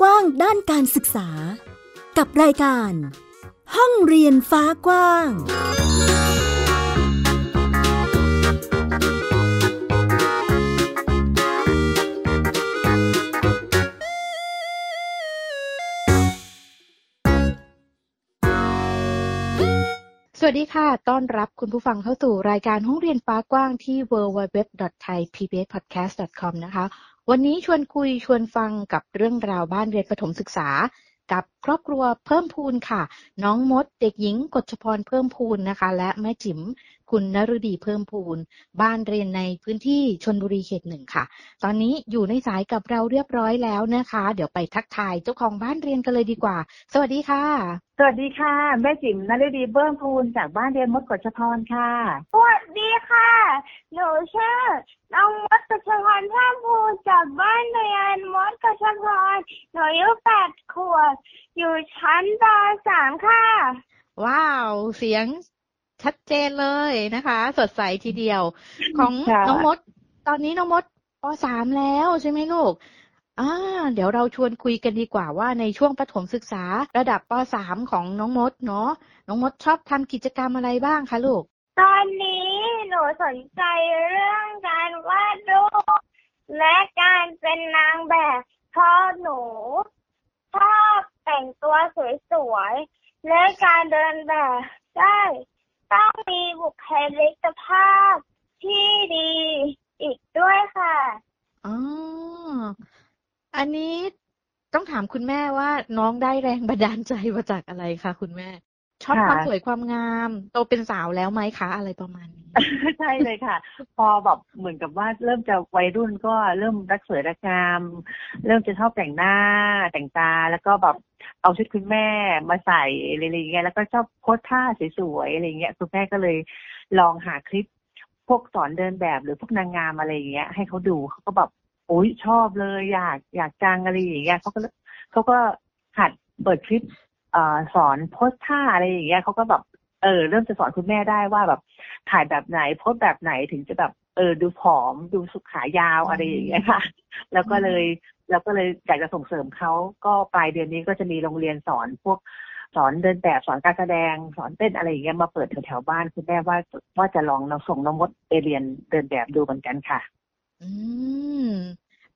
กว้างด้านการศึกษา กับรายการ ห้องเรียนฟ้ากว้าง สวัสดีค่ะ ต้อนรับคุณผู้ฟังเข้าสู่รายการห้องเรียนฟ้ากว้างที่ www.thaipbspodcast.com นะคะ วันนี้ชวนคุยชวนฟังกับเรื่องราวบ้านเรียนประถมศึกษา กับครอบครัวเพิ่มพูนค่ะ น้องมดเด็กหญิงกฎชพรเพิ่มพูนนะคะ และแม่จิ๋ม คุณนฤดีเพิ่มพูนบ้านเรียนในพื้นที่ชนบุรีเขตหนึ่งค่ะ ตอนนี้อยู่ในสายกับเราเรียบร้อยแล้วนะคะ เดี๋ยวไปทักทายเจ้าของบ้านเรียนกันเลยดีกว่า สวัสดีค่ะ สวัสดีค่ะ แม่จิ๋มนฤดีเบิ้มพูนจากบ้านเรียนมดกฎชพรค่ะสวัสดีค่ะ หนูชื่อน้องมดกชพรท่ามพูนจากบ้านเรียนมดกชพรหนูอายุแปดขวบอยู่ชั้นปสามค่ะ ว้าว เสียง ชัดเจนเลยนะคะ สดใสทีเดียว ของค่ะน้องมด ตอนนี้น้องมดปสามแล้วใช่ไหมลูกอ่าเดี๋ยวเราชวนคุยกันดีกว่าว่าในช่วงประถมศึกษาระดับปสามของน้องมดเนาะน้องมดชอบทำกิจกรรมอะไรบ้างคะลูก ตอนนี้หนูสนใจเรื่องการวาดรูปและการเป็นนางแบบเพราะหนูชอบแต่งตัวสวยๆและการเดินแบบได้ ต้องมีบุคลิกภาพที่ดีอีกด้วยค่ะ อ๋อ อันนี้ต้องถามคุณแม่ว่าน้องได้แรงบันดาลใจมาจากอะไรคะคุณแม่ ชอบค่ะความสวยความงาม โตเป็นสาวแล้วไหมคะ อะไรประมาณนี้ ใช่เลยค่ะ พอแบบเหมือนกับว่าเริ่มจะวัยรุ่นก็เริ่มรักสวยรักงาม เริ่มจะชอบแต่งหน้าแต่งตาแล้วก็แบบ เอาชุดคุณแม่มาใส่อะไรอย่างเงี้ยแล้วก็ชอบโพสท่าสวยๆอะไรอย่างเงี้ยคุณแม่ก็เลยลองหาคลิปพวกสอนเดินแบบหรือพวกนางงามอะไรอย่างเงี้ย ให้เขาดูเขาก็แบบโอ๊ยชอบเลยอยากอยากจังอะไรอย่างเงี้ยเขาก็เขาก็หัดเปิดคลิปอ่อสอนโพสท่าอะไรอย่างเงี้ยเขาก็แบบเออเริ่มจะสอนคุณแม่ได้ว่าแบบถ่ายแบบไหนโพสแบบไหนถึงจะแบบเออดูผอมดูสุขขายาวอะไรอย่างเงี้ยค่ะ แล้วก็เลย แล้วก็เลยอยากจะส่งเสริมเขาก็ปลายเดือนนี้ก็จะมีโรงเรียนสอนพวกสอนเดินแบบสอนการแสดงสอนเต้นอะไรอย่างเงี้ยมาเปิดแถวๆบ้านคุณแม่ว่าว่าจะลองเราส่งน้องมดไปเรียนเดินแบบดูเหมือนกันค่ะ อืม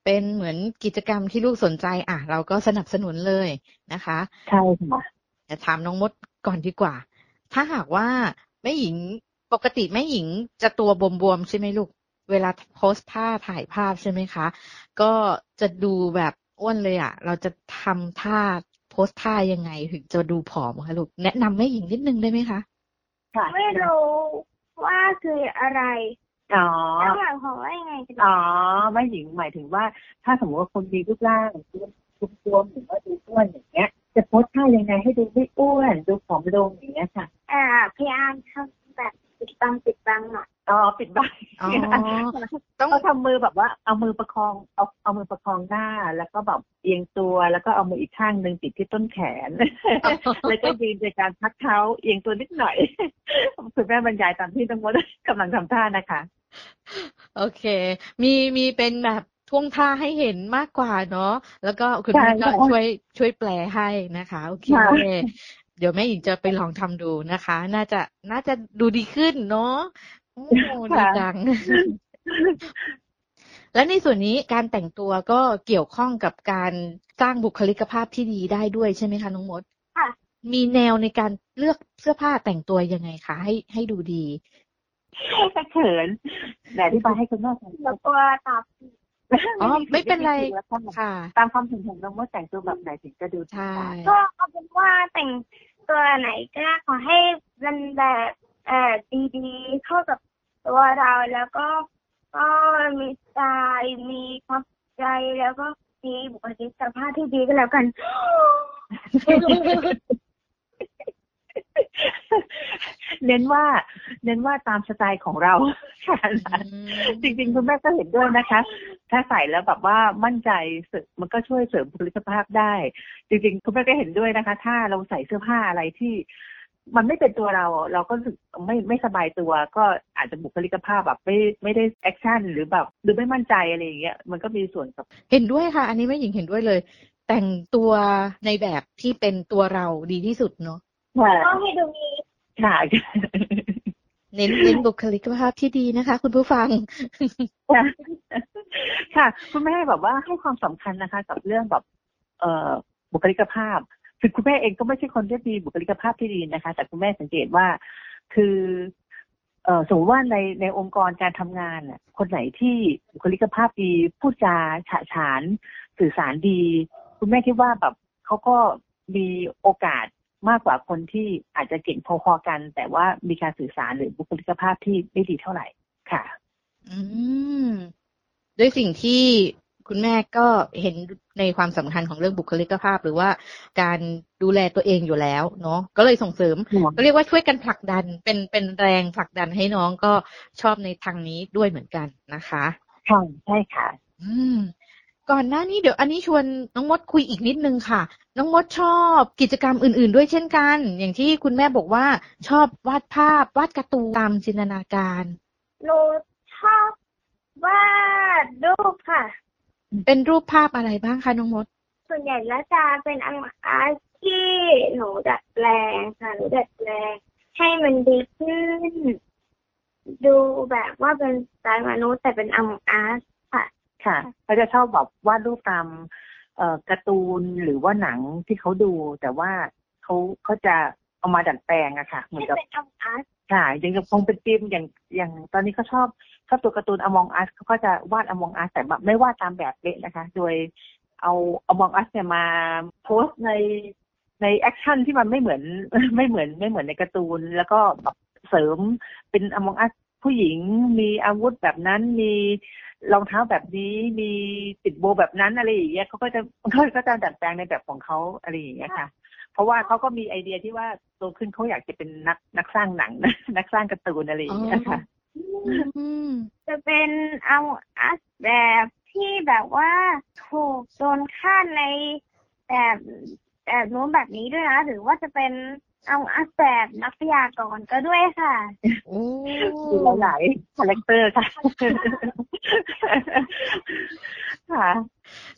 เป็นเหมือนกิจกรรมที่ลูกสนใจ อะ เราก็สนับสนุนเลยนะคะ ใช่ค่ะจะถามน้องมดก่อนดีกว่า ถ้าหากว่าแม่หญิงปกติแม่หญิงจะตัวบวมๆใช่ไหมลูก เวลาโพสท่าถ่ายภาพใช่ไหมคะ ก็จะดูแบบอ้วนเลยอะ เราจะทำท่าโพสท่ายังไงถึงจะดูผอมคะลูกแนะนำแม่หญิงนิดนึงได้ไหมคะค่ะไม่รู้ว่าคืออะไรอ๋อแล้วหมายความว่ายังไงกันอ๋อไม่หญิงหมายถึงว่า ถ้าสมมติว่าคนมีรูปร่างทุกตัวหรือว่าดูอ้วนอย่างเงี้ย จะโพสท่ายังไงให้ดูไม่อ้วนดูผอมลงอย่างเงี้ยค่ะ อ่าพยายามทำแบบ ปิดบังปิดบังหน่อยอ๋อปิดบังอ๋อต้องเขาทำมือแบบว่าเอามือประคองเอาเอามือประคองหน้า แล้วก็แบบเอียงตัวแล้วก็เอามืออีกข้างหนึ่งติดที่ต้นแขน แล้วก็ยืนในการพักเท้าเอียงตัวนิดหน่อยคุณแม่บรรยายตามที่ทั้งหมดกำลังทำท่านะคะ โอเค มีมีเป็นแบบท่วงท่าให้เห็นมากกว่าเนาะแล้วก็คุณแม่ใช่ก็ค่ะช่วยช่วยแปลให้นะคะ โอเคค่ะ เดี๋ยวแม่หญิงจะไปลองทำดูนะคะ น่าจะน่าจะดูดีขึ้นเนาะโอ้ดีจังและในส่วนนี้การแต่งตัวก็เกี่ยวข้องกับการสร้างบุคลิกภาพที่ดีได้ด้วยใช่ไหมคะน้องมดค่ะ มีแนวในการเลือกเสื้อผ้าแต่งตัวยังไงคะให้ให้ดูดีเขินแต่ที่ไปให้คุณแม่ฟังแล้วตัวตา อ๋อไม่เป็นไรแล้วก็ค่ะ ตามความเห็นของน้องว่าแต่งตัวแบบไหนถึงจะดูใช่ก็เอาเป็นว่าแต่งตัวไหนก็ได้ขอให้มันแบบเอ่อดีๆเข้ากับตัวเราแล้วก็ก็มีสไตล์มีความใจแล้วก็มีบุคลิกภาพที่ดีก็แล้วกัน เน้นว่า เน้นว่าตามสไตล์ของเราค่ะอืมจริงๆ คุณแม่ก็เห็นด้วยนะคะ ถ้าใส่แล้วแบบว่ามั่นใจเสริมมันก็ช่วยเสริมบุคลิกภาพได้ จริงๆ คุณแม่ก็เห็นด้วยนะคะ ถ้าเราใส่เสื้อผ้าอะไรที่มันไม่เป็นตัวเราเราก็รู้สึกไม่ไม่สบายตัว ก็อาจจะบุคลิกภาพแบบไม่ไม่ได้แอคชั่นหรือแบบดูไม่มั่นใจอะไรอย่างเงี้ยมันก็มีส่วนกับเห็นด้วยค่ะ อันนี้แม่หญิงเห็นด้วยเลย แต่งตัวในแบบที่เป็นตัวเราดีที่สุดเนาะ ค่ะต้องให้ดูมีค่ะเน้นเน้นบุคลิกภาพที่ดีนะคะ คุณผู้ฟัง ค่ะค่ะคุณแม่แบบว่าให้ความสำคัญนะคะ กับเรื่องแบบ เอ่อบุคลิกภาพคือคุณแม่เองก็ไม่ใช่คนที่มีบุคลิกภาพที่ดีนะคะ แต่คุณแม่สังเกตว่า คือเอ่อสมมติว่าในในองค์กรการทำงานน่ะ คนไหนที่บุคลิกภาพดีพูดจาฉะฉานสื่อสารดี คุณแม่คิดว่าแบบเขาก็มีโอกาส มากกว่าคนที่อาจจะเก่งพอๆกัน แต่ว่ามีการสื่อสารหรือบุคลิกภาพที่ไม่ดีเท่าไหร่ค่ะ อืมด้วยสิ่งที่คุณแม่ก็เห็นในความสำคัญของเรื่องบุคลิกภาพ หรือว่าการดูแลตัวเองอยู่แล้วเนาะก็เลยส่งเสริม ก็เรียกว่าช่วยกันผลักดันเป็นเป็นแรงผลักดันให้น้องก็ชอบในทางนี้ด้วยเหมือนกันนะคะค่ะใช่ค่ะ อืม ก่อนหน้านี้เดี๋ยวอันนี้ชวนน้องมดคุยอีกนิดนึงค่ะ น้องมดชอบกิจกรรมอื่น ๆ ด้วยเช่นกัน อย่างที่คุณแม่บอกว่าชอบวาดภาพวาดการ์ตูนตามจินตนาการหนูชอบวาดรูปค่ะ เป็นรูปภาพอะไรบ้างคะน้องมด ส่วนใหญ่แล้วจะเป็นอังอาร์ตที่หนูดัดแปลงค่ะหนูดัดแปลงให้มันดีขึ้น ดูแบบว่าเป็นสไตล์มนุษย์แต่เป็นอังอาร์ต ค่ะค่ะเขาจะชอบแบบวาดรูปตามเอ่อการ์ตูนหรือว่าหนังที่เขาดู แต่ว่าเขาเขาจะเอามาดัดแปลงอะค่ะ เหมือนให้กับเป็นอังอาร์ตค่ะยังจะคงเป็นธีมอย่างอย่างตอนนี้เขาชอบชอบตัวการ์ตูน Among Us เขาก็จะวาด Among Us แต่แบบไม่วาดตามแบบเป๊ะนะคะ โดยเอา Among Us เนี่ยมาโพสต์ในใน action ที่มันไม่เหมือนไม่เหมือนไม่เหมือนในการ์ตูน แล้วก็แบบเสริมเป็น Among Us ผู้หญิงมีอาวุธแบบนั้นมี รองเท้าแบบนี้มีติดโบแบบนั้นอะไรอย่างเงี้ยเขาก็จะเขาก็จะดัดแปลงในแบบของเขาอะไรอย่างเงี้ยค่ะ เพราะว่าเขาก็มีไอเดียที่ว่าโตขึ้นเขาอยากจะเป็นนักนักสร้างหนังนักสร้างการ์ตูนอะไรอย่างเงี้ยค่ะจะเป็นอังอาร์ตแบบที่แบบว่าถูกโดนฆ่าในแบบแบบนู้นแบบนี้ด้วยนะหรือว่าจะเป็น อังอาร์ตแบบนักพยากรณ์ก็ด้วยค่ะโอ้มีหลายๆ character ค่ะ ค่ะ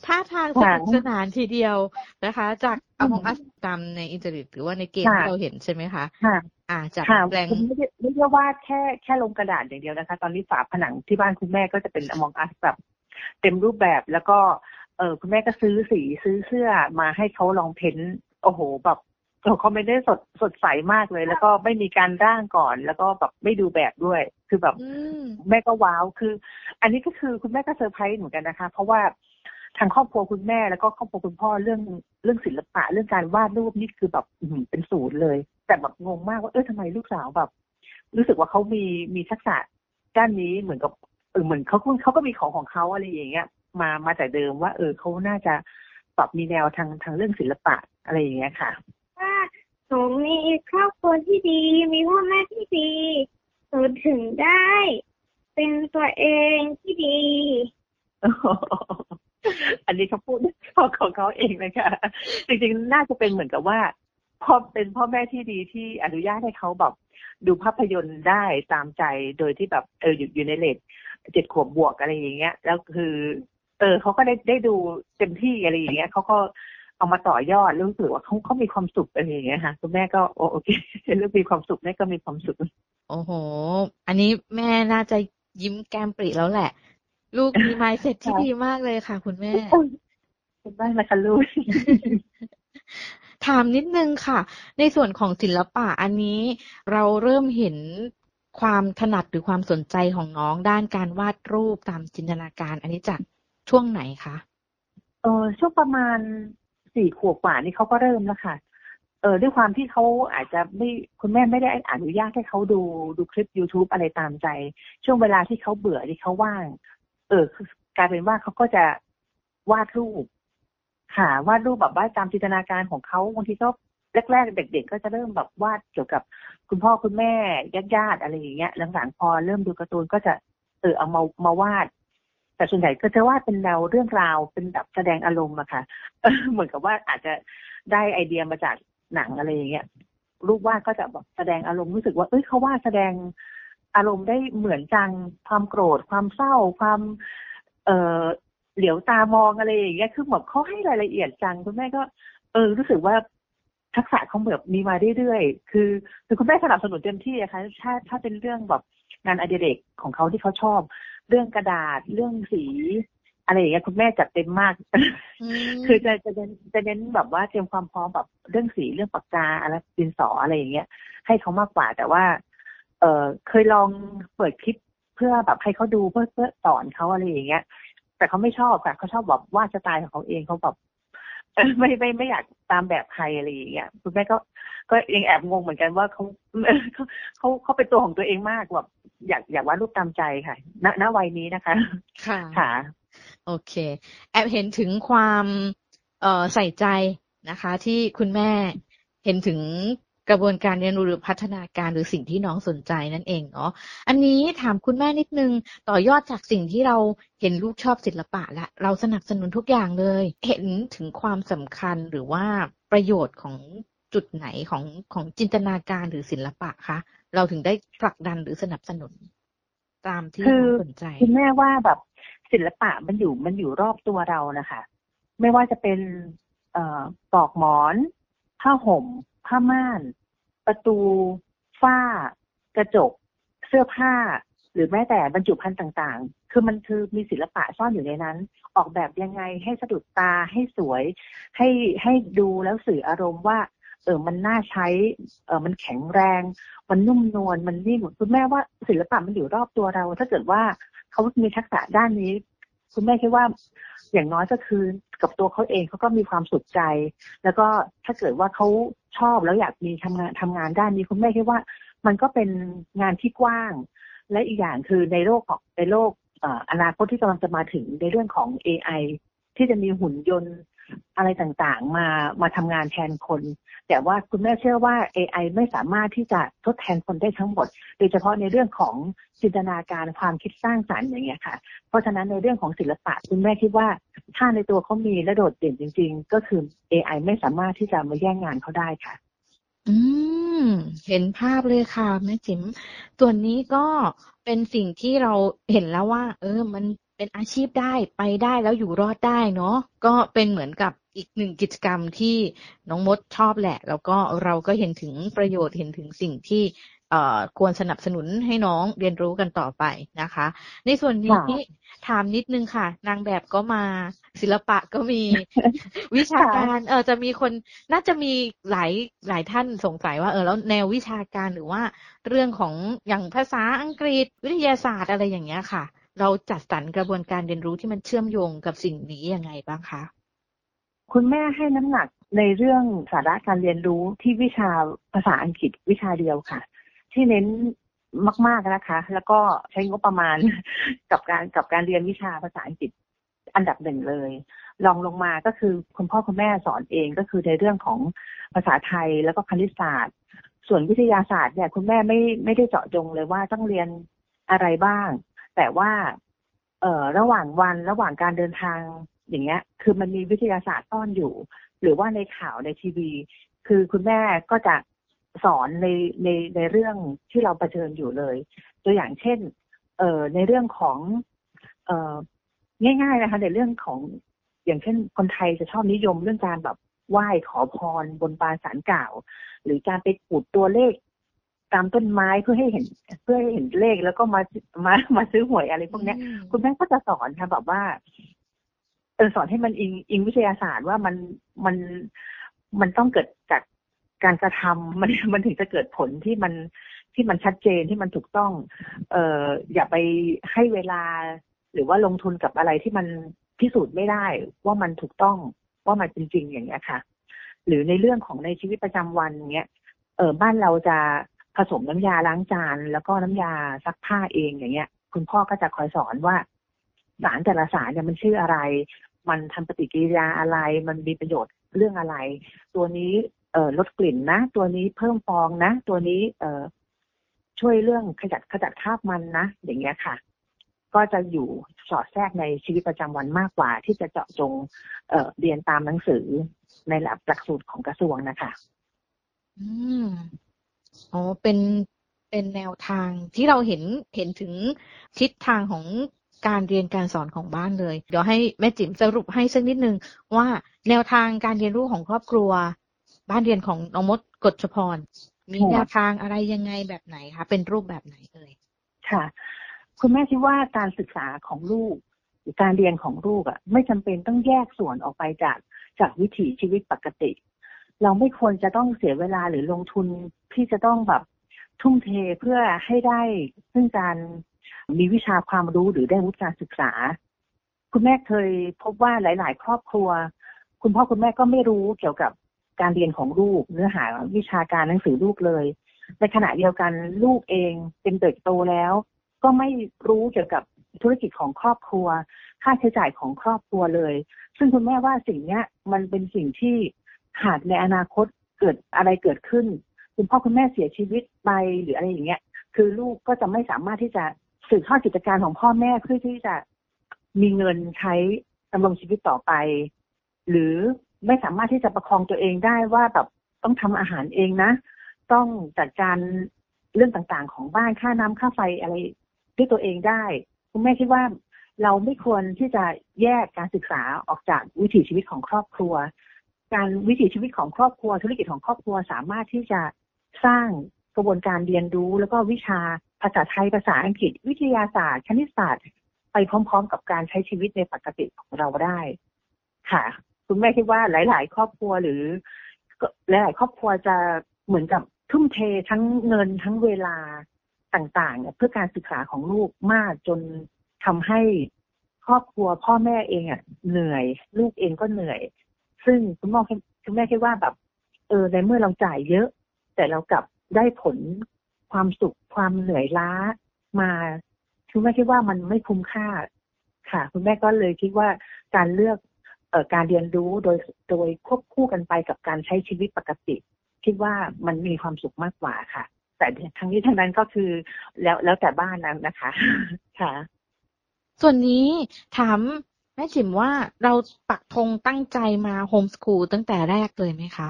ท่าทางสนุกสนานทีเดียวนะคะ จากอ m มองอัสตามในอินเทอร์เน็ตหรือว่าในเกมค่ะที่เราเห็นใช่ไหมคะค่ะ อ่าจากค่ะแปลง คุณไม่ได้ไม่ได้วาดแค่แค่ลงกระดาษอย่างเดียวนะคะ ตอนนี้ฝาผนังที่บ้านคุณแม่ก็จะเป็นอมองอัสแบบเต็มรูปแบบแล้วก็เออคุณแม่ก็ซื้อสีซื้อเสื้อมาให้เขาลองเพ้นท์โอ้โหแบบโอ้ เขาไม่ได้สดสดใสมากเลย แล้วก็ไม่มีการร่างก่อน แล้วก็แบบไม่ดูแบบด้วย คือแบบอืมแม่ก็ว้าวคือ อันนี้ก็คือคุณแม่ก็เซอร์ไพรส์เหมือนกันนะคะ เพราะว่าทางครอบครัวคุณแม่แล้วก็ครอบครัวคุณพ่อเรื่องเรื่องศิลปะเรื่องการวาดรูปนี่คือแบบอื้อหือเป็นศูนย์เลย แต่แบบงงมากว่าเออทำไมลูกสาวแบบ รู้สึกว่าเขามีมีทักษะด้านนี้เหมือนกับเออเหมือนเขาเขาก็มีของของเขาอะไรอย่างเงี้ย มามาแต่เดิมว่า เออเขาน่าจะปรับมีแนวทางทางเรื่องศิลปะอะไรอย่างเงี้ยค่ะ ว่าหนูมีครอบครัวที่ดี มีพ่อแม่ที่ดีหนูถึงได้ เป็นตัวเองที่ดี อันนี้เขาพูดของของเขาเองนะคะจริงๆน่าจะเป็นเหมือนกับว่าพ่อเป็นพ่อแม่ที่ดีที่อนุญาตให้เขาแบบดูภาพยนตร์ได้ตามใจโดยที่แบบเอออยู่อยู่ในเลทเจ็ดขวบบวกอะไรอย่างเงี้ย แล้วคือ เออเขาก็ได้ได้ดูเต็มที่อะไรอย่างเงี้ยเขาก็ เอามาต่อยอดแล้วรู้สึกว่าเขาเขามีความสุขอะไรอย่างเงี้ยค่ะคุณแม่ก็โอโอเคเรื่องมีความสุขแม่ก็มีความสุข โอ้โห อันนี้แม่น่าจะยิ้มแก้มปริแล้วแหละ ลูกมีไมเซ็ตที่ค่ะดีมากเลยค่ะ คุณแม่คุณแม่นะคะลูกถามนิดนึงค่ะ ในส่วนของศิลปะอันนี้เราเริ่มเห็นความถนัดหรือความสนใจของน้องด้านการวาดรูปตามจินตนาการ อันนี้จากช่วงไหนคะเออช่วงประมาณ สี่ขวบกว่านี่เขาก็เริ่มแล้วค่ะ เออด้วยความที่เขาอาจจะไม่คุณแม่ไม่ได้อนุญาตให้เขาดูดูคลิป YouTube อะไรตามใจ ช่วงเวลาที่เขาเบื่อที่เขาว่าง เออคือกลายเป็นว่าเขาก็จะวาดรูป ค่ะวาดรูปแบบว่าตามจินตนาการของเขาบางทีก็แรกๆเด็ก ๆ ก็จะเริ่มแบบวาดเกี่ยวกับคุณพ่อคุณแม่ญาติๆอะไรอย่างเงี้ยหลังๆพอเริ่มดูการ์ตูนก็จะเออเอามามาวาด แต่ส่วนใหญ่ก็จะวาดเป็นแนวเรื่องราวเป็นแบบแสดงอารมณ์อะค่ะเหมือนกับว่าอาจจะได้ไอเดียมาจากหนังอะไรอย่างเงี้ยรูปวาดก็จะแบบแสดงอารมณ์รู้สึกว่าเอ้ยเขาวาดแสดงอารมณ์ได้เหมือนจังความโกรธ ความเศร้า ความ เอ่อเหลียวตามองอะไรอย่างเงี้ยคือแบบเขาให้รายละเอียดจังคุณแม่ก็ เออ รู้สึกว่าทักษะเขาแบบมีมาเรื่อยๆคือคือคุณแม่สนับสนุนเต็มที่อะค่ะถ้าถ้าเป็นเรื่องแบบงานอดิเรกของเขาที่เขาชอบ เรื่องกระดาษเรื่องสีอะไรอย่างเงี้ยคุณแม่จัดเต็มมากอืมคือจะจะเน้นจะเน้นแบบว่าเตรียมความพร้อมแบบเรื่องสีเรื่องปากกาอะไรดินสออะไรอย่างเงี้ยให้เขามากกว่าแต่ว่า เออเคยลองเปิดคลิปเพื่อแบบให้เขาดูเพื่อเพื่อสอนเขาอะไรอย่างเงี้ย แต่เขาไม่ชอบค่ะเขาชอบแบบวาดสไตล์ของเขาเองเขาแบบเออ ไม่ไม่ไม่อยากตามแบบใครอะไรอย่างเงี้ยคุณแม่ก็ก็ยังแอบงงเหมือนกันว่าเขาเขาเขาเขาเป็นตัวของตัวเองมากแบบอยากอยากวาดรูปตามใจค่ะณณวัยนี้นะคะ ค่ะค่ะ โอเค แอบเห็นถึงความเอ่อใส่ใจนะคะ ที่คุณแม่เห็นถึง กระบวนการเรียนรู้หรือพัฒนาการหรือสิ่งที่น้องสนใจนั่นเองเนาะอันนี้ถามคุณแม่นิดนึงต่อยอดจากสิ่งที่เราเห็นลูกชอบศิลปะและเราสนับสนุนทุกอย่างเลย เห็นถึงความสำคัญหรือว่าประโยชน์ของจุดไหนของของจินตนาการหรือศิลปะคะเราถึงได้ผลักดันหรือสนับสนุน ตามที่คือน้องสนใจคุณแม่ว่าแบบศิลปะมันอยู่มันอยู่รอบตัวเรานะคะ ไม่ว่าจะเป็นเอ่อปลอกหมอน ผ้าห่ม ผ้าม่าน ประตู ฝ้า กระจก เสื้อผ้า หรือแม้แต่บรรจุภัณฑ์ต่างๆ คือมันคือมีศิลปะซ่อนอยู่ในนั้น ออกแบบยังไงให้สะดุดตาให้สวย ให้ให้ดูแล้วสื่ออารมณ์ว่า เออมันน่าใช้ เออมันแข็งแรง มันนุ่มนวลมันนิ่มคุณแม่ว่าศิลปะมันอยู่รอบตัวเรา ถ้าเกิดว่าเขามีทักษะด้านนี้ คุณแม่คิดว่า อย่างน้อยก็คือกับตัวเขาเองเขาก็มีความสุขใจ แล้วก็ถ้าเกิดว่าเขาชอบแล้วอยากมีทำงานทำงานด้านนี้คุณแม่คิดว่า มันก็เป็นงานที่กว้าง และอีกอย่างคือในโลกของในโลกเอ่ออนาคตที่กำลังจะมาถึงในเรื่องของ AI ที่จะมีหุ่นยนต์อะไรต่างๆ มามาทำงานแทนคน แต่ว่าคุณแม่เชื่อว่า AI ไม่สามารถที่จะทดแทนคนได้ทั้งหมด โดยเฉพาะในเรื่องของจินตนาการความคิดสร้างสรรค์อย่างเงี้ยค่ะ เพราะฉะนั้นในเรื่องของศิลปะคุณแม่คิดว่าถ้าในตัวเขามีและโดดเด่นจริง ๆ ก็คือ AI ไม่สามารถที่จะมาแย่งงานเขาได้ค่ะ อืม เห็นภาพเลยค่ะแม่จิ๋มส่วนนี้ก็เป็นสิ่งที่เราเห็นแล้วว่า เออ มัน เป็นอาชีพได้ไปได้แล้วอยู่รอดได้เนาะก็เป็นเหมือนกับอีกหนึ่งกิจกรรมที่น้องมดชอบแหละ แล้วก็เราก็เห็นถึงประโยชน์เห็นถึงสิ่งที่เอ่อควรสนับสนุนให้น้องเรียนรู้กันต่อไปนะคะ ในส่วนนี้ค่ะถามนิดนึงค่ะ นางแบบก็มาศิลปะก็มีวิชาการเออจะมีคนน่าจะมีหลายหลายท่านสงสัยว่าเออแล้วแนววิชาการหรือว่าเรื่องของอย่างภาษาอังกฤษวิทยาศาสตร์อะไรอย่างเงี้ยค่ะ เราจัดสรรกระบวนการเรียนรู้ที่มันเชื่อมโยงกับสิ่งนี้ยังไงบ้างคะ คุณแม่ให้น้ำหนักในเรื่องสาระการเรียนรู้ที่วิชาภาษาอังกฤษวิชาเดียวค่ะ ที่เน้นมาก ๆนะคะ แล้วก็ใช้งบประมาณกับการกับการเรียนวิชาภาษาอังกฤษอันดับหนึ่งเลยรองลงมาก็คือคุณพ่อคุณแม่สอนเองก็คือในเรื่องของภาษาไทยแล้วก็คณิตศาสตร์ ส่วนวิทยาศาสตร์เนี่ยคุณแม่ไม่ไม่ได้เจาะจงเลยว่าต้องเรียนอะไรบ้าง แต่ว่า เอ่อ ระหว่างวันระหว่างการเดินทางอย่างเงี้ย คือมันมีวิทยาศาสตร์ซ่อนอยู่ หรือว่าในข่าวในทีวี คือคุณแม่ก็จะสอนในในในเรื่องที่เราเผชิญอยู่เลย ตัวอย่างเช่น เอ่อ ในเรื่องของ เอ่อ ง่าย ๆ นะคะ ในเรื่องของอย่างเช่นคนไทยจะชอบนิยมเรื่องการแบบไหว้ขอพรบนบานสารกล่าว หรือการไปขูดตัวเลข ตามต้นไม้เพื่อให้เห็น เพื่อให้เห็นเลขแล้วก็มามามาซื้อหวยอะไรพวกเนี้ย คุณแม่ก็จะสอนค่ะแบบว่าเออสอนให้มันอิงอิงวิทยาศาสตร์ว่ามันมันมันต้องเกิดจากการกระทำมันมันถึงจะเกิดผลที่มันที่มันชัดเจนที่มันถูกต้อง เอ่ออย่าไปให้เวลา หรือว่าลงทุนกับอะไรที่มันพิสูจน์ไม่ได้ว่ามันถูกต้องว่ามันเป็นจริงอย่างเงี้ยค่ะ หรือในเรื่องของในชีวิตประจำวันเงี้ยเออบ้านเราจะ ผสมน้ำยาล้างจานแล้วก็น้ำยาซักผ้าเองอย่างเงี้ย คุณพ่อก็จะคอยสอนว่าสารแต่ละสารเนี่ยมันชื่ออะไร มันทำปฏิกิริยาอะไร มันมีประโยชน์เรื่องอะไร ตัวนี้เอ่อลดกลิ่นนะ ตัวนี้เพิ่มฟองนะ ตัวนี้เอ่อช่วยเรื่องขจัดขจัดคราบมันนะ อย่างเงี้ยค่ะ ก็จะอยู่สอดแทรกในชีวิตประจำวันมากกว่า ที่จะเจาะจงเอ่อเรียนตามหนังสือในหลักหลักสูตรของกระทรวงนะคะ อืม อ๋อเป็นเป็นแนวทางที่เราเห็นเห็นถึงทิศทางของการเรียนการสอนของบ้านเลย เดี๋ยวให้แม่จิ๋มสรุปให้สักนิดนึงว่าแนวทางการเรียนรู้ของครอบครัว บ้านเรียนของน้องมดกฎชพร มีแนวทางอะไรยังไงแบบไหนคะเป็นรูปแบบไหนเอ่ยค่ะ คุณแม่คิดว่าการศึกษาของลูกการเรียนของลูกอะ ไม่จำเป็นต้องแยกส่วนออกไปจากจากวิถีชีวิตปกติ เราไม่ควรจะต้องเสียเวลาหรือลงทุนที่จะต้องแบบทุ่มเทเพื่อให้ได้ซึ่งการมีวิชาความรู้หรือได้วุฒิการศึกษา คุณแม่เคยพบว่าหลาย ๆ ครอบครัว คุณพ่อคุณแม่ก็ไม่รู้เกี่ยวกับการเรียนของลูกเนื้อหาวิชาการหนังสือลูกเลย ในขณะเดียวกันลูกเองเป็นเด็กโตแล้ว ก็ไม่รู้เกี่ยวกับธุรกิจของครอบครัว ค่าใช้จ่ายของครอบครัวเลย ซึ่งคุณแม่ว่าสิ่งเนี้ยมันเป็นสิ่งที่ หากในอนาคตเกิดอะไรเกิดขึ้น คุณพ่อคุณแม่เสียชีวิตไปหรืออะไรอย่างเงี้ย คือลูกก็จะไม่สามารถที่จะสืบทอดกิจการของพ่อแม่เพื่อที่จะมีเงินใช้ดำรงชีวิตต่อไป หรือไม่สามารถที่จะประคองตัวเองได้ว่าแบบต้องทำอาหารเองนะ ต้องจัดการเรื่องต่างๆ ของบ้านค่าน้ำค่าไฟอะไรด้วยตัวเองได้ คุณแม่คิดว่าเราไม่ควรที่จะแยกการศึกษาออกจากวิถีชีวิตของครอบครัว การวิถีชีวิตของครอบครัว ธุรกิจของครอบครัวสามารถที่จะสร้างกระบวนการเรียนรู้ แล้วก็วิชาภาษาไทยภาษาอังกฤษ วิทยาศาสตร์ คณิตศาสตร์ ไปพร้อม ๆ กับการใช้ชีวิตในปกติของเราได้ ค่ะ คุณแม่คิดว่าหลาย ๆ ครอบครัวหรือหลาย ๆ ครอบครัวจะเหมือนกับทุ่มเททั้งเงินทั้งเวลาต่างๆ เพื่อการศึกษาของลูกมากจนทำให้ครอบครัวพ่อแม่เองอะเหนื่อย ลูกเองก็เหนื่อย ซึ่งคุณพ่อคุณแม่คิดว่าแบบ เออในเมื่อเราจ่ายเยอะ แต่เรากลับได้ผลความสุขความเหนื่อยล้ามาคุณแม่คิดว่ามันไม่คุ้มค่า ค่ะ คุณแม่ก็เลยคิดว่าการเลือกเอ่อการเรียนรู้โดยโดยควบคู่กันไปกับการใช้ชีวิตปกติ คิดว่ามันมีความสุขมากกว่าค่ะ แต่ทั้งนี้ทั้งนั้นก็คือแล้วแล้วแต่บ้านนั้นนะคะ ค่ะ ส่วนนี้ถาม แม่จิมว่าเราปักธงตั้งใจมาโฮมสคูลตั้งแต่แรกเลยไหมคะ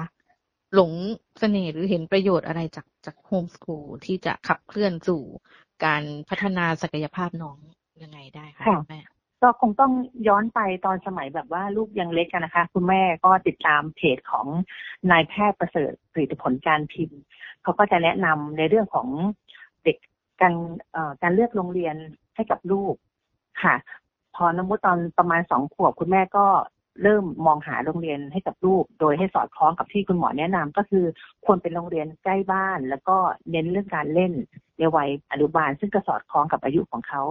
หลงเสน่ห์หรือเห็นประโยชน์อะไรจากจากโฮมสคูลที่จะขับเคลื่อนสู่การพัฒนาศักยภาพน้องยังไงได้คะแม่ก็คงต้องย้อนไปตอนสมัยแบบว่าลูกยังเล็กกันนะคะ คุณแม่ก็ติดตามเพจของนายแพทย์ประเสริฐผลิตผลการพิมพ์เขาก็จะแนะนำในเรื่องของเด็กการการเลือกโรงเรียนให้กับลูกค่ะ พอนมุตตอนประมาณสองขวบคุณแม่ก็เริ่มมองหาโรงเรียนให้กับลูก โดยให้สอดคล้องกับที่คุณหมอแนะนำก็คือควรเป็นโรงเรียนใกล้บ้าน แล้วก็เน้นเรื่องการเล่นในวัยอนุบาล ซึ่งก็สอดคล้องกับอายุของเขา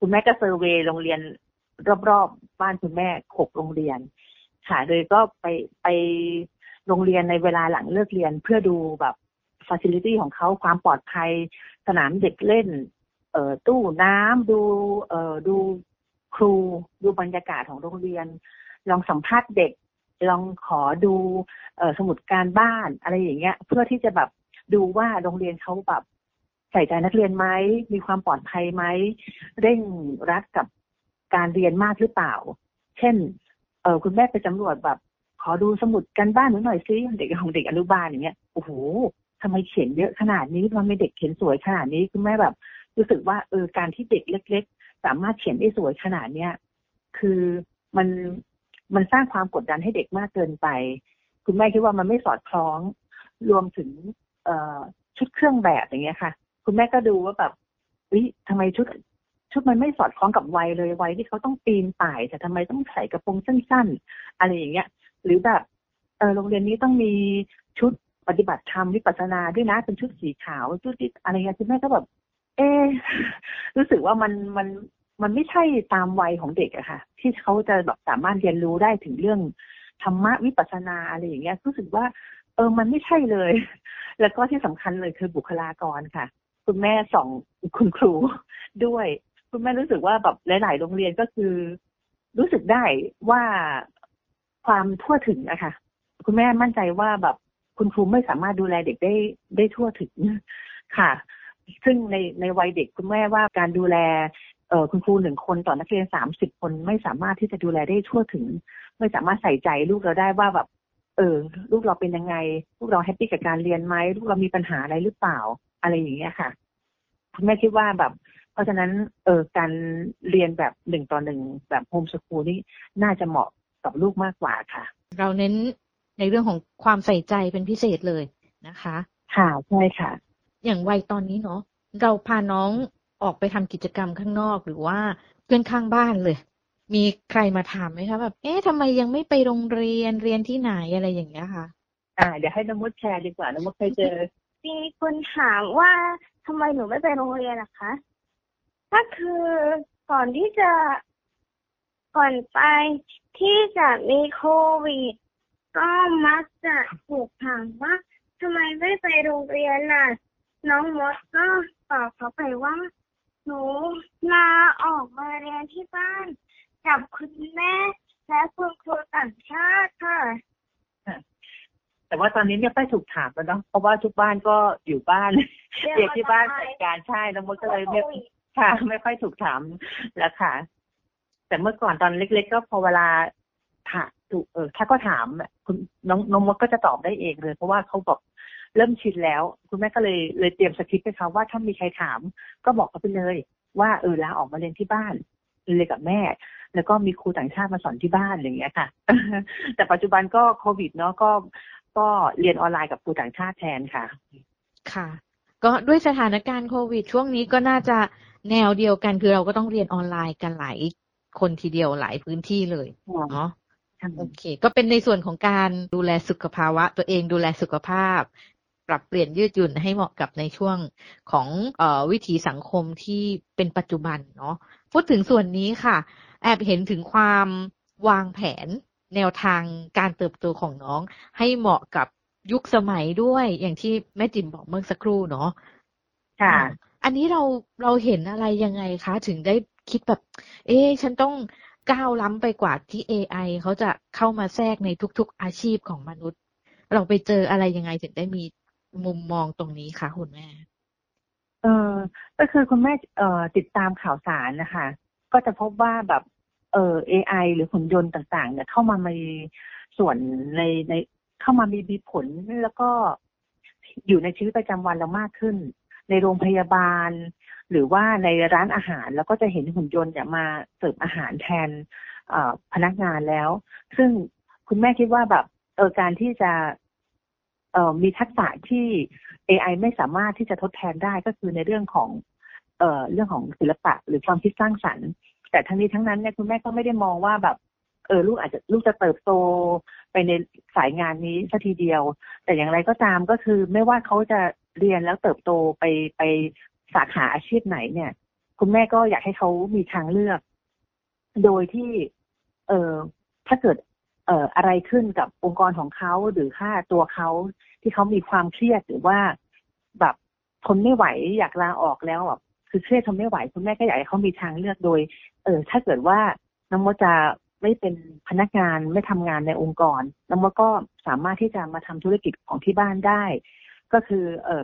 คุณแม่ก็ survey โรงเรียนรอบๆบ้านคุณแม่หกโรงเรียน ค่ะโดยก็ไปไปโรงเรียนในเวลาหลังเลิกเรียนเพื่อดูแบบฟ a ซิลิตี้ของเขาความปลอดภัย สนามเด็กเล่น เอ่อตู้น้ำดูเอ่อดู ครูดูบรรยากาศของโรงเรียน ลองสัมภาษณ์เด็ก ลองขอดูสมุดการบ้านอะไรอย่างเงี้ย เพื่อที่จะแบบดูว่าโรงเรียนเขาแบบใส่ใจนักเรียนไหมมีความปลอดภัยไหมเร่งรัดกับการเรียนมากหรือเปล่า เช่น เออคุณแม่ไปสำรวจแบบ ขอดูสมุดการบ้านหนูหน่อยซิเด็กของเด็กอนุบาลอย่างเงี้ยโอ้โหทำไมเขียนเยอะขนาดนี้ทำไมเด็กเขียนสวยขนาดนี้คุณแม่แบบ รู้สึกว่าเออการที่เด็กเล็ก สามารถเขียนได้สวยขนาดเนี้ยคือมันมันสร้างความกดดันให้เด็กมากเกินไป คุณแม่คิดว่ามันไม่สอดคล้อง รวมถึงเอ่อชุดเครื่องแบบอย่างเงี้ยค่ะ คุณแม่ก็ดูว่าแบบวิทำไมชุด ชุดมันไม่สอดคล้องกับวัยเลยวัยที่เขาต้องปีนป่าย แต่ทำไมต้องใส่กระโปรงสั้น ๆ อะไรอย่างเงี้ย หรือแบบเออโรงเรียนนี้ต้องมีชุดปฏิบัติธรรมวิปัสสนาด้วยนะเป็นชุดสีขาวชุดอะไรเงี้ยคุณแม่ก็แบบ เออรู้สึกว่ามันมัน มันไม่ใช่ตามวัยของเด็กอะค่ะ ที่เขาจะแบบสามารถเรียนรู้ได้ถึงเรื่องธรรมะวิปัสสนาอะไรอย่างเงี้ยรู้สึกว่า เออมันไม่ใช่เลย แล้วก็ที่สำคัญเลยคือบุคลากรค่ะ คุณแม่สองคุณครูด้วย คุณแม่รู้สึกว่าแบบหลาย ๆ โรงเรียนก็คือ รู้สึกได้ว่าความทั่วถึงนะค่ะ คุณแม่มั่นใจว่าแบบคุณครูไม่สามารถดูแลเด็กได้ได้ทั่วถึงค่ะ ซึ่งในในวัยเด็กคุณแม่ว่าการดูแล คุณครูหนึ่งคนต่อนักเรียนสามสิบคนไม่สามารถที่จะดูแลได้ทั่วถึง ไม่สามารถใส่ใจลูกเราได้ว่าแบบเออ ลูกเราเป็นยังไง ลูกเราแฮปปี้กับการเรียนไหมลูกเรามีปัญหาอะไรหรือเปล่า อะไรอย่างเงี้ยค่ะคุณแม่คิดว่าแบบ เพราะฉะนั้นเออการเรียนแบบหนึ่งต่อหนึ่งแบบโฮมสคูลนี่น่าจะเหมาะกับลูกมากกว่าค่ะ เราเน้นในเรื่องของความใส่ใจเป็นพิเศษเลยนะคะ ค่ะใช่ค่ะ อย่างวัยตอนนี้เนาะเราพาน้อง ออกไปทำกิจกรรมข้างนอกหรือว่าเพื่อนข้างบ้านเลย มีใครมาถามไหมคะแบบเอ๊ะทำไมยังไม่ไปโรงเรียนเรียนที่ไหนอะไรอย่างเงี้ยค่ะอ่าเดี๋ยวให้น้องมดแชร์ดีกว่าน้องมดเคยเจอมีคนถามว่าทำไมหนูไม่ไปโรงเรียนล่ะคะก็คือก่อนที่จะก่อนไปที่จะมีโควิด ก็มักจะถูกถามว่าทำไมไม่ไปโรงเรียนน่ะ น้องมดก็ตอบเขาไปว่า หนูลาออกมาเรียนที่บ้านกับคุณแม่และคุณครูต่างชาติค่ะ แต่ว่าตอนนี้ไม่ค่อยถูกถามแล้วเนาะเพราะว่าทุกบ้านก็อยู่บ้านเด็กที่บ้านจัดการใช่น้องมดก็เลยไม่ค่ะ ไม่ค่อยถูกถามแล้วค่ะ แต่เมื่อก่อนตอนเล็ก ๆ ก็พอเวลาถามถูกเออถ้าก็ถามคุณน้องน้องมดก็จะตอบได้เองเลย เพราะว่าเขาบอก เริ่มชินแล้ว คุณแม่ก็เลยเลยเตรียมสคริปต์ให้เขาว่าถ้ามีใครถาม ก็บอกเขาไปเลย ว่าเออลาออกมาเรียนที่บ้านเรียนกับแม่ แล้วก็มีครูต่างชาติมาสอนที่บ้านอย่างเงี้ยค่ะ แต่ปัจจุบันก็โควิดเนาะก็ก็เรียนออนไลน์กับครูต่างชาติแทนค่ะ ค่ะ ก็ด้วยสถานการณ์โควิด ช่วงนี้ก็น่าจะแนวเดียวกันคือเราก็ต้องเรียนออนไลน์กันหลายคนทีเดียวหลายพื้นที่เลยเนาะโอเค ก็เป็นในส่วนของการดูแลสุขภาวะตัวเองดูแลสุขภาพ ปรับเปลี่ยนยืดหยุ่นให้เหมาะกับในช่วงของเอ่อวิถีสังคมที่เป็นปัจจุบันเนาะพูดถึงส่วนนี้ค่ะ แอบเห็นถึงความวางแผนแนวทางการเติบโตของน้อง ให้เหมาะกับยุคสมัยด้วยอย่างที่แม่จิมบอกเมื่อสักครู่เนาะค่ะ อันนี้เราเราเห็นอะไรยังไงคะ ถึงได้คิดแบบ เอ๊ะฉันต้องก้าวล้ำไปกว่าที่ AI เขาจะเข้ามาแทรกในทุก ๆ อาชีพของมนุษย์ เราไปเจออะไรยังไงถึงได้มี มุมมองตรงนี้คะคุณแม่ เออก็คือคุณแม่เอ่อติดตามข่าวสารนะคะ ก็จะพบว่าแบบเออ AI หรือหุ่นยนต์ต่างๆ เนี่ยเข้ามามีส่วนในในเข้ามามีมีผลแล้วก็อยู่ในชีวิตประจำวันเรามากขึ้น ในโรงพยาบาล หรือว่าในร้านอาหารแล้วก็จะเห็นหุ่นยนต์เนี่ยมาเสิร์ฟอาหารแทนพนักงานแล้ว ซึ่งคุณแม่คิดว่าแบบเออการที่จะ มีทักษะที่ AI ไม่สามารถที่จะทดแทนได้ก็คือในเรื่องของเอ่อเรื่องของศิลปะหรือความคิดสร้างสรรค์ แต่ทั้งนี้ทั้งนั้นเนี่ยคุณแม่ก็ไม่ได้มองว่าแบบ เออลูกอาจจะลูกจะเติบโตไปในสายงานนี้สัทีเดียว แต่อย่างไรก็ตามก็คือไม่ว่าเขาจะเรียนแล้วเติบโตไปไปสาขาอาชีพไหนเนี่ย คุณแม่ก็อยากให้เขามีทางเลือก โดยที่ เออถ้าเกิด เอ่ออะไรขึ้นกับองค์กรของเขาหรือค่าตัวเขาที่เขามีความเครียดหรือว่าแบบทนไม่ไหวอยากลาออกแล้วแบบคือเครียดทนไม่ไหวคุณแม่ก็อยากให้เขามีทางเลือกโดย เออถ้าเกิดว่าน้องมดจะไม่เป็นพนักงานไม่ทำงานในองค์กร น้องมดก็สามารถที่จะมาทำธุรกิจของที่บ้านได้ ก็คือเออ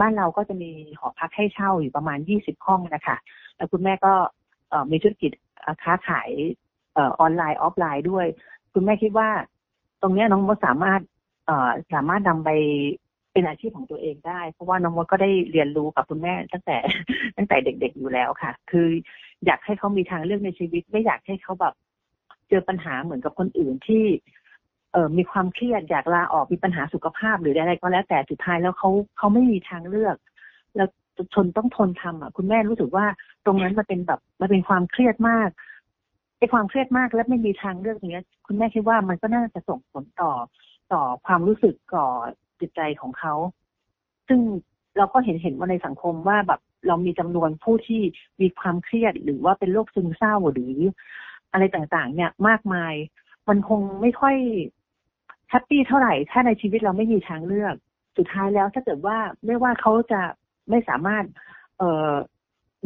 บ้านเราก็จะมีหอพักให้เช่าอยู่ประมาณยี่สิบห้องนะคะแล้วคุณแม่ก็เออมีธุรกิจค้าขายเออออนไลน์ออฟไลน์ด้วย คุณแม่คิดว่า ตรงเนี้ยน้องมดสามารถเอ่อสามารถนำไปเป็นอาชีพของตัวเองได้ เพราะว่าน้องมดก็ได้เรียนรู้กับคุณแม่ตั้งแต่ตั้งแต่เด็ก ๆอยู่แล้วค่ะ คืออยากให้เขามีทางเลือกในชีวิต ไม่อยากให้เขาแบบเจอปัญหาเหมือนกับคนอื่นที่ เอ่อมีความเครียดอยากลาออกมีปัญหาสุขภาพหรืออะไรก็แล้วแต่สุดท้ายแล้วเขาเขาไม่มีทางเลือก แล้วทนต้องทนทำอะ คุณแม่รู้สึกว่าตรงนั้นมันเป็นแบบมันเป็นความเครียดมาก ไอ้ความเครียดมากและไม่มีทางเลือกอย่างเงี้ย คุณแม่คิดว่ามันก็น่าจะส่งผลต่อต่อความรู้สึกต่อจิตใจของเขา ซึ่งเราก็เห็นเห็นว่าในสังคมว่าแบบเรามีจำนวนผู้ที่มีความเครียดหรือว่าเป็นโรคซึมเศร้าหรือ อะไรต่างๆ เนี่ยมากมาย มันคงไม่ค่อยแฮปปี้เท่าไหร่ ถ้าในชีวิตเราไม่มีทางเลือก สุดท้ายแล้วถ้าเกิดว่าไม่ว่าเขาจะไม่สามารถ เอ่อ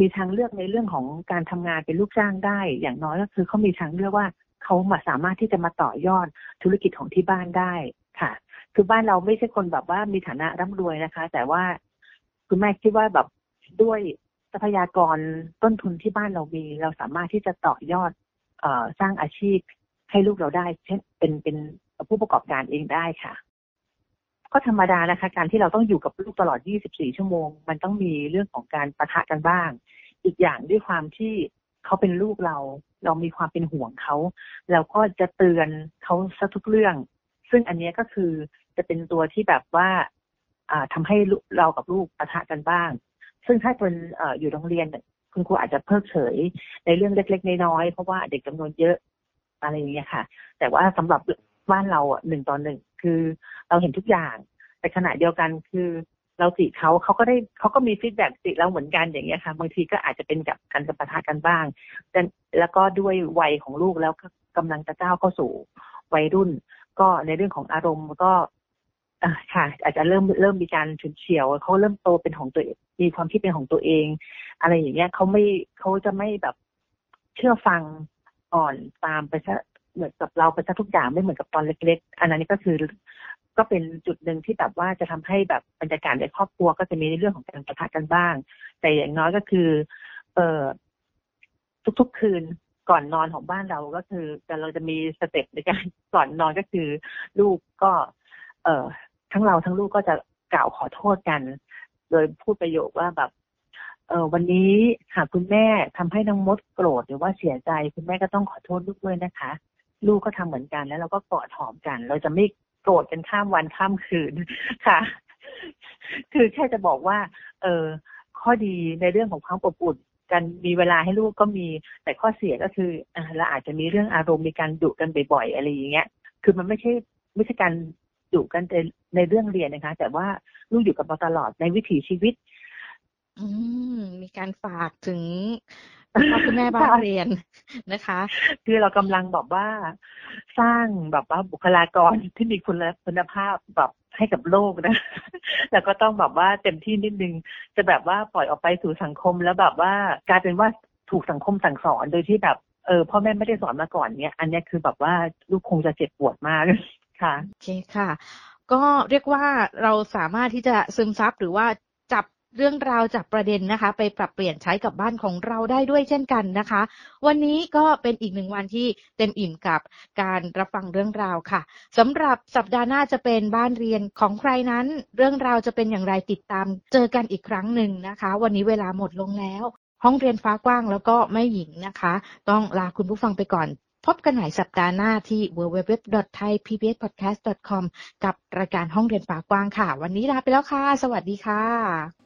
มีทางเลือกในเรื่องของการทำงานเป็นลูกจ้างได้ อย่างน้อยก็คือเขามีทางเลือกว่าเขามาสามารถที่จะมาต่อยอดธุรกิจของที่บ้านได้ค่ะ คือบ้านเราไม่ใช่คนแบบว่ามีฐานะร่ำรวยนะคะ แต่ว่าคุณแม่คิดว่าแบบด้วยทรัพยากรต้นทุนที่บ้านเรามี เราสามารถที่จะต่อยอดเอ่อสร้างอาชีพให้ลูกเราได้ เช่นเป็นเป็นผู้ประกอบการเองได้ค่ะ ก็ธรรมดานะคะ การที่เราต้องอยู่กับลูกตลอด 24 ชั่วโมง มันต้องมีเรื่องของการประทะกันบ้าง อีกอย่างด้วยความที่เขาเป็นลูกเรา เรามีความเป็นห่วงเขาเราก็จะเตือนเขาสักทุกเรื่อง ซึ่งอันนี้ก็คือจะเป็นตัวที่แบบว่าอ่าทำให้เรากับลูกปะทะกันบ้าง ซึ่งถ้าเป็นออยู่โรงเรียนคุณครูอาจจะเพิกเฉยในเรื่องเล็ก ๆ น้อยๆเพราะว่าเด็กจำนวนเยอะอะไรอย่างเงี้ยค่ะ แต่ว่าสำหรับ บ้านเราอะหนึ่งต่อหนึ่งคือเราเห็นทุกอย่าง แต่ขณะเดียวกันคือเราติเขาเขาก็ได้เขาก็มีฟีดแบ็กติเราเหมือนกันอย่างเงี้ยค่ะ บางทีก็อาจจะเป็นกับการปะทะกันบ้างแต่แล้วก็ด้วยวัยของลูกแล้วกำลังจะก้าวเข้าสู่วัยรุ่น ก็ในเรื่องของอารมณ์ก็อ่าค่ะ อาจจะเริ่มเริ่มมีการฉุนเฉียวเขาเริ่มโตเป็นของตัวมีความคิดเป็นของตัวเอง อะไรอย่างเงี้ยเขาไม่เขาจะไม่แบบเชื่อฟังอ่อนตามไปซะ เหมือนกับเราไปซะทุกอย่างไม่เหมือนกับตอนเล็ก ๆ อันนั้นก็คือก็เป็นจุดหนึ่งที่แบบว่าจะทำให้แบบบรรยากาศในครอบครัวก็จะมีในเรื่องของการประทะกันบ้าง แต่อย่างน้อยก็คือ เอ่อทุกๆคืนก่อนนอนของบ้านเราก็คือแต่เราจะมีสเต็ปในการก่อนนอนก็คือ ลูกก็ เอ่อ ทั้งเราทั้งลูกก็จะกล่าวขอโทษกัน โดยพูดประโยคว่าแบบ เออวันนี้หากคุณแม่ทำให้น้องมดโกรธหรือว่าเสียใจ คุณแม่ก็ต้องขอโทษลูกด้วยนะคะ ลูกก็ทำเหมือนกัน แล้วเราก็กอดหอมกัน เราจะไม่โกรธกันข้ามวันข้ามคืนค่ะ คือแค่จะบอกว่า เออข้อดีในเรื่องของความอบอุ่นกันมีเวลาให้ลูกก็มี แต่ข้อเสียก็คือเราอาจจะมีเรื่องอารมณ์มีการดุกันบ่อยๆอะไรอย่างเงี้ย คือมันไม่ใช่ไม่ใช่การดุกันในในเรื่องเรียนนะคะ แต่ว่าลูกอยู่กับเราตลอดในวิถีชีวิต อืมมีการฝากถึง พ่อคุณแม่บ้านเรียนนะคะ คือเรากำลังบอกว่าสร้างแบบว่าบุคลากรที่มีคุณคุณภาพแบบให้กับโลกนะ แล้วก็ต้องแบบว่าเต็มที่นิดนึง จะแบบว่าปล่อยออกไปสู่สังคมแล้วแบบว่ากลายเป็นว่าถูกสังคมสั่งสอนโดยที่แบบเออพ่อแม่ไม่ได้สอนมาก่อนเนี่ย อันนี้คือแบบว่าลูกคงจะเจ็บปวดมากค่ะโอเคค่ะ ก็เรียกว่าเราสามารถที่จะซึมซับหรือว่าจับ เรื่องราวจากประเด็นนะคะ ไปปรับเปลี่ยนใช้กับบ้านของเราได้ด้วยเช่นกันนะคะ วันนี้ก็เป็นอีกหนึ่งวันที่เต็มอิ่มกับการรับฟังเรื่องราวค่ะสำหรับสัปดาห์หน้าจะเป็นบ้านเรียนของใครนั้น เรื่องราวจะเป็นอย่างไรติดตาม เจอกันอีกครั้งหนึ่งนะคะ วันนี้เวลาหมดลงแล้ว ห้องเรียนฟ้ากว้างแล้วก็ไม่หญิงนะคะ ต้องลาคุณผู้ฟังไปก่อนพบกันใหม่สัปดาห์หน้าที่ www.thaipbspodcast.com กับรายการห้องเรียนฟ้ากว้างค่ะ วันนี้ลาไปแล้วค่ะ สวัสดีค่ะ